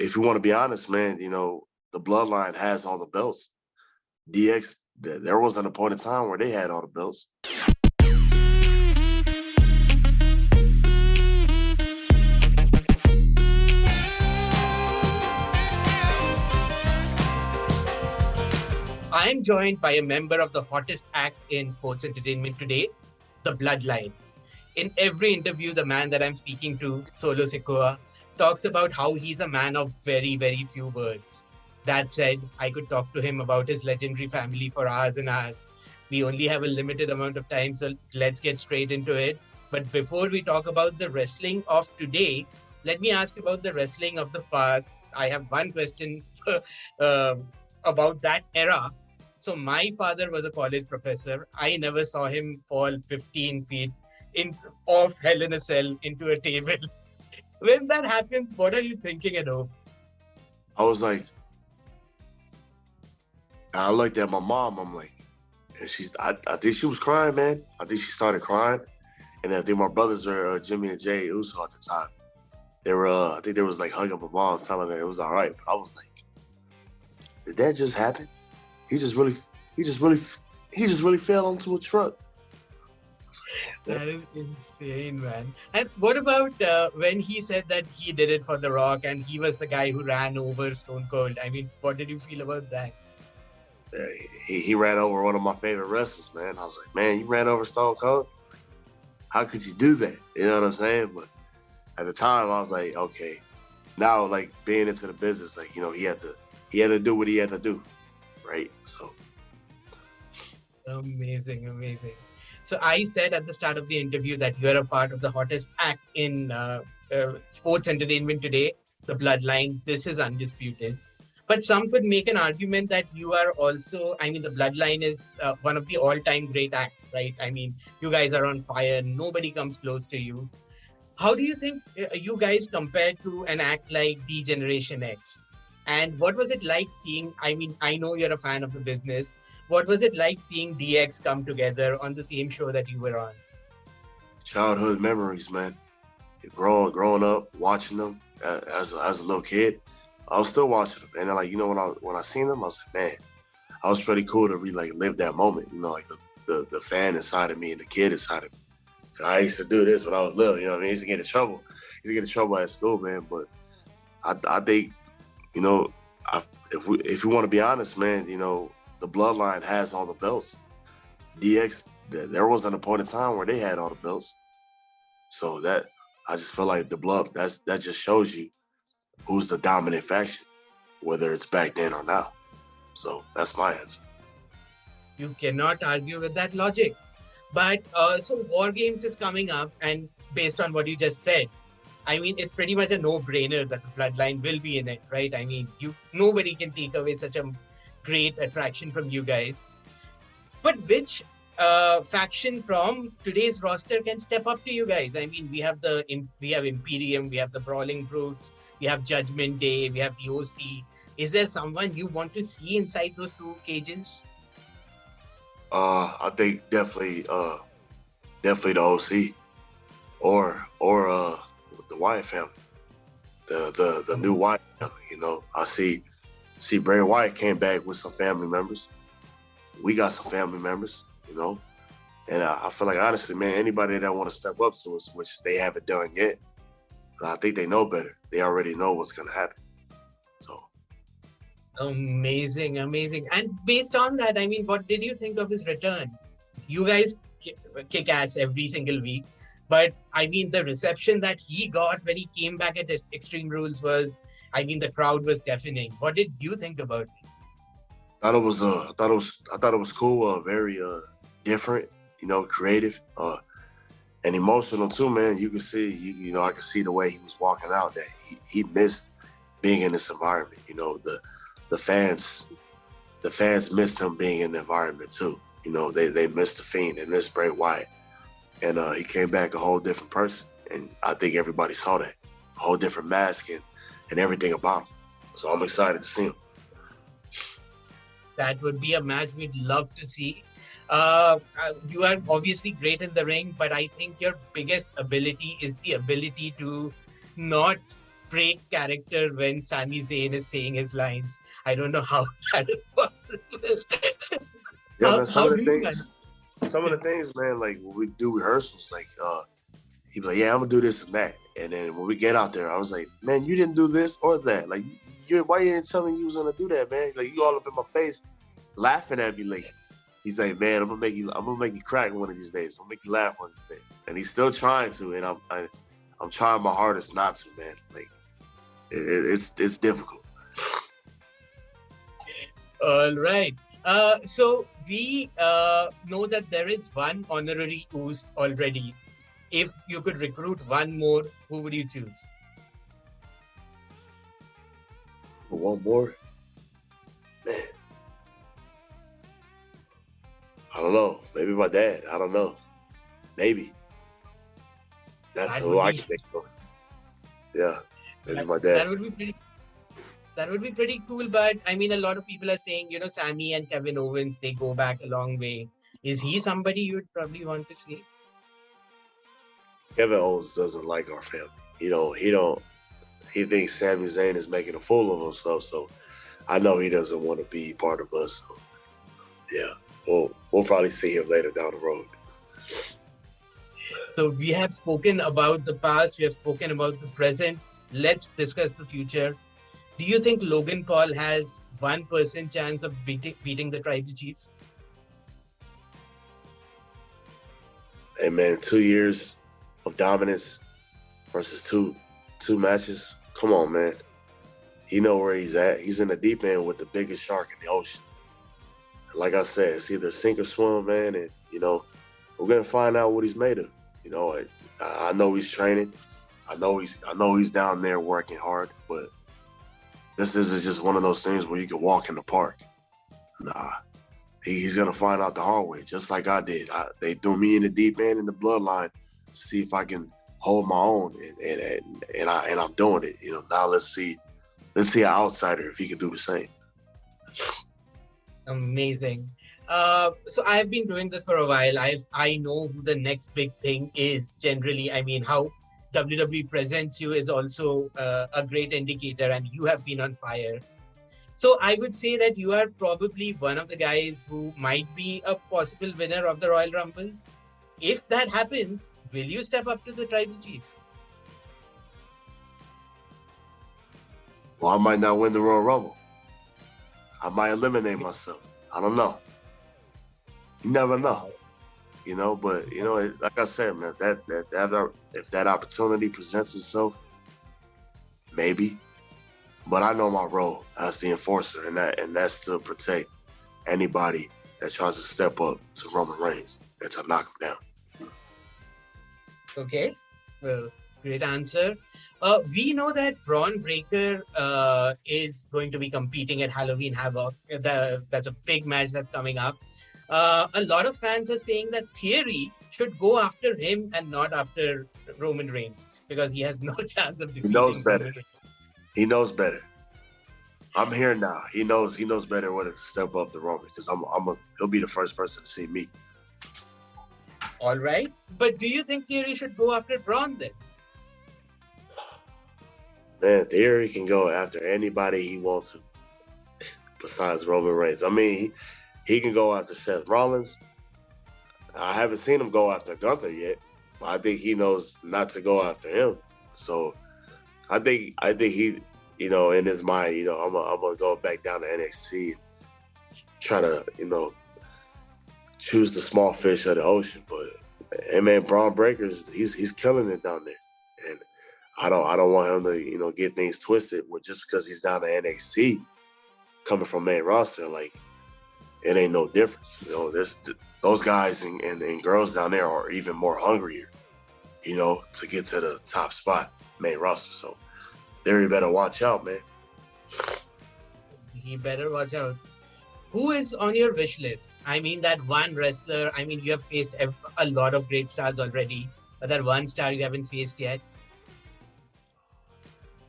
if you want to be honest, man, you know, the bloodline has all the belts. DX, there wasn't a point in time where they had all the belts. I'm joined by a member of the hottest act in sports entertainment today, the Bloodline. In every interview, the man that I'm speaking to, Solo Sikoa, talks about how he's a man of very, very few words. That said, I could talk to him about his legendary family for hours and hours. We only have a limited amount of time, so let's get straight into it. But before we talk about the wrestling of today, let me ask about the wrestling of the past. I have one question uh, about that era so my father was a college professor. I never saw him fall 15 feet in off Hell in a Cell into a table. when that happens, what are you thinking at home? I was like, I looked at my mom. I'm like, and she's, I, I think she was crying, man. I think she started crying. And I think my brothers were uh, Jimmy and Jey Uso at the time. They were, uh, I think they was like hugging my mom, telling her it was all right. But I was like, did that just happen? He just really, he just really, he just really fell onto a truck. That is insane, man. And what about uh, when he said that he did it for The Rock and he was the guy who ran over Stone Cold? I mean, what did you feel about that? Yeah, he, he ran over one of my favorite wrestlers, man. I was like, man, you ran over Stone Cold? How could you do that? You know what I'm saying? But at the time, I was like, okay. Now, like being into the business, like you know, he had to he had to do what he had to do right? So amazing, amazing. So I said at the start of the interview that you're a part of the hottest act in uh, uh, sports entertainment today, the Bloodline. This is undisputed. But some could make an argument that you are also, I mean, the Bloodline is uh, one of the all time great acts, right? I mean, you guys are on fire, nobody comes close to you. How do you think uh, you guys compare to an act like D-Generation X? And what was it like seeing? I mean, I know you're a fan of the business. What was it like seeing DX come together on the same show that you were on? Childhood memories, man. Growing, growing up, watching them uh, as a, as a little kid, I was still watching them, and then like you know when I when I seen them, I was like, man, I was pretty cool to really like live that moment. You know, like the, the, the fan inside of me and the kid inside of me. So I used to do this when I was little. You know, I mean, I used to get in trouble. I used to get in trouble at school, man. But I, I think you know, I, if we if we want to be honest, man, you know, the bloodline has all the belts. DX, there wasn't a point in time where they had all the belts. So that I just feel like the blood that's that just shows you who's the dominant faction, whether it's back then or now. So that's my answer. You cannot argue with that logic. But uh, so War Games is coming up, and based on what you just said, I mean, it's pretty much a no-brainer that the bloodline will be in it, right? I mean, you nobody can take away such a great attraction from you guys. But which uh, faction from today's roster can step up to you guys? I mean, we have the we have Imperium, we have the Brawling Brutes, we have Judgment Day, we have the OC. Is there someone you want to see inside those two cages? Uh, I think definitely, uh, definitely the OC, or or uh, the Wyatt family, the the the new Wyatt family. You know, I see see Bray Wyatt came back with some family members. We got some family members, you know, and I, I feel like honestly, man, anybody that want to step up to us, which they haven't done yet, I think they know better. They already know what's gonna happen. So amazing, amazing. And based on that, I mean, what did you think of his return? You guys kick ass every single week. But I mean, the reception that he got when he came back at Extreme Rules was, I mean, the crowd was deafening. What did you think about it? I thought it was, uh, I thought it was, I thought it was cool, uh, very uh, different, you know, creative, uh, and emotional too, man. You can see, you, you know, I could see the way he was walking out that he, he missed being in this environment. You know, the the fans, the fans missed him being in the environment too. You know, they they missed the fiend and this Bray Wyatt and uh, he came back a whole different person. And I think everybody saw that, a whole different mask and, and everything about him. So I'm excited to see him. That would be a match we'd love to see. Uh, uh, you are obviously great in the ring, but I think your biggest ability is the ability to not break character when Sami Zayn is saying his lines. I don't know how that is possible. yeah, man, some, of the things, some of the things, man, like we do rehearsals, like uh he'd be like, Yeah, I'm gonna do this and that. And then when we get out there, I was like, Man, you didn't do this or that. Like you why you didn't tell me you was gonna do that, man? Like you all up in my face laughing at me like he's like, Man, I'm gonna make you I'm gonna make you crack one of these days. I'm gonna make you laugh one of these days. And he's still trying to, and I'm I, am i am trying my hardest not to, man. Like it, it's it's difficult. All right. Uh, so we uh, know that there is one honorary Uce already. If you could recruit one more, who would you choose? One more, man. I don't know. Maybe my dad. I don't know. Maybe. That's that who I can think of. Yeah. Maybe that, my dad. That would be pretty. That would be pretty cool. But I mean, a lot of people are saying, you know, Sami and Kevin Owens, they go back a long way. Is he somebody you'd probably want to see? Kevin Owens doesn't like our family. He don't. He don't. He thinks Sami Zayn is making a fool of himself. So I know he doesn't want to be part of us. So, yeah, we'll we'll probably see him later down the road. So we have spoken about the past. We have spoken about the present let's discuss the future. Do you think Logan Paul has one percent chance of beating beating the tribal chief? Hey man, two years of dominance versus two two matches. Come on, man. He know where he's at. He's in the deep end with the biggest shark in the ocean. like I said, it's either sink or swim, man. And you know, we're gonna find out what he's made of. You know, I, I know he's training. I know he's I know he's down there working hard, but this isn't just one of those things where you can walk in the park. Nah, he, he's gonna find out the hard way, just like I did. I, they threw me in the deep end in the bloodline see if I can hold my own, and and and, I and I'm doing it. You know, now let's see, let's see an outsider if he can do the same. Amazing. Uh, so I've been doing this for a while. I I know who the next big thing is. Generally, I mean, how WWE presents you is also uh, a great indicator, and you have been on fire. So I would say that you are probably one of the guys who might be a possible winner of the Royal Rumble. If that happens, will you step up to the tribal chief? Well, I might not win the Royal Rumble. I might eliminate myself. I don't know. You never know you know. But you know, like I said, man, that that that uh, if that opportunity presents itself, maybe. But I know my role as the enforcer, and that and that's to protect anybody that tries to step up to Roman Reigns and to knock him down. Okay, well, great answer. Uh, we know that Bron Breakker uh, is going to be competing at Halloween Havoc. The, that's a big match that's coming up uh, a lot of fans are saying that Theory should go after him and not after Roman Reigns because he has no chance of defeating. He knows better. He knows better. I'm here now. He knows. He knows better when to step up to Roman because I'm. I'm. A, he'll be the first person to see me. All right, but do you think Theory should go after Bron then? Man, Theory can go after anybody he wants to, besides Roman Reigns. I mean, he can go after Seth Rollins. I haven't seen him go after Gunther yet. I think he knows not to go after him. So I think I think he, you know, in his mind, you know, I'm gonna, go back down to NXT, try to, you know, choose the small fish of the ocean. But hey, man, Bron Breakkers, he's he's killing it down there, and I don't I don't want him to, you know, get things twisted. With just because he's down to NXT, coming from main roster, like it ain't no difference. You know, this those guys and, and, and, girls down there are even more hungrier, you know, to get to the top spot, main roster. So there you better watch out, man. He better watch out. Who is on your wish list? I mean, that one wrestler. I mean, you have faced a lot of great stars already, but that one star you haven't faced yet.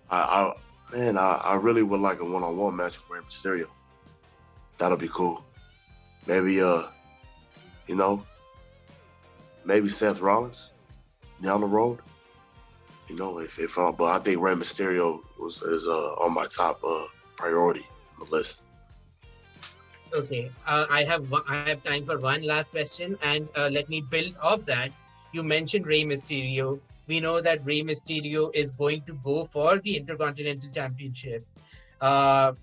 I, I man, I, I really would like a one-on-one match with Rey Mysterio. That'll be cool. Maybe uh, you know, maybe Seth Rollins down the road. You know, if if uh, but I think Rey Mysterio was is uh, on my top uh, priority on the list. Okay, uh, I have I have time for one last question, and uh, let me build off that. You mentioned Rey Mysterio. We know that Rey Mysterio is going to go for the Intercontinental Championship. Uh,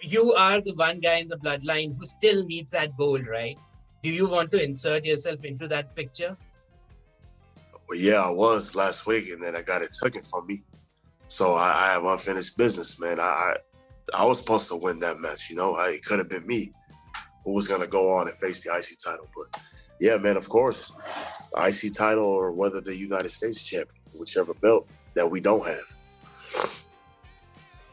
you are the one guy in the bloodline who still needs that gold, right? Do you want to insert yourself into that picture? Well, yeah, I was last week, and then I got it taken from me. So I, I have unfinished business, man. I, I, was supposed to win that match. You know, I, it could have been me who was gonna go on and face the IC title. But yeah, man, of course, IC title or whether the United States champion, whichever belt that we don't have.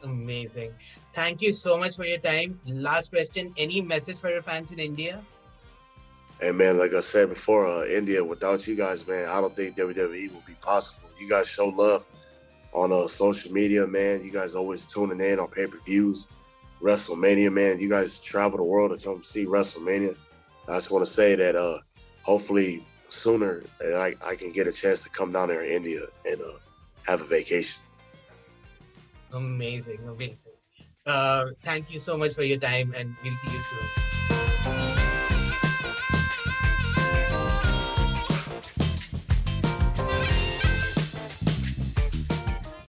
Amazing. Thank you so much for your time. Last question Any message for your fans in India? Hey, man, like I said before, uh, India, without you guys, man, I don't think WWE will be possible. You guys show love on uh, social media, man. You guys always tuning in on pay per views. WrestleMania, man. You guys travel the world to come see WrestleMania. I just want to say that uh, hopefully sooner I, I can get a chance to come down there in India and uh, have a vacation. Amazing, amazing. Uh, thank you so much for your time, and we'll see you soon.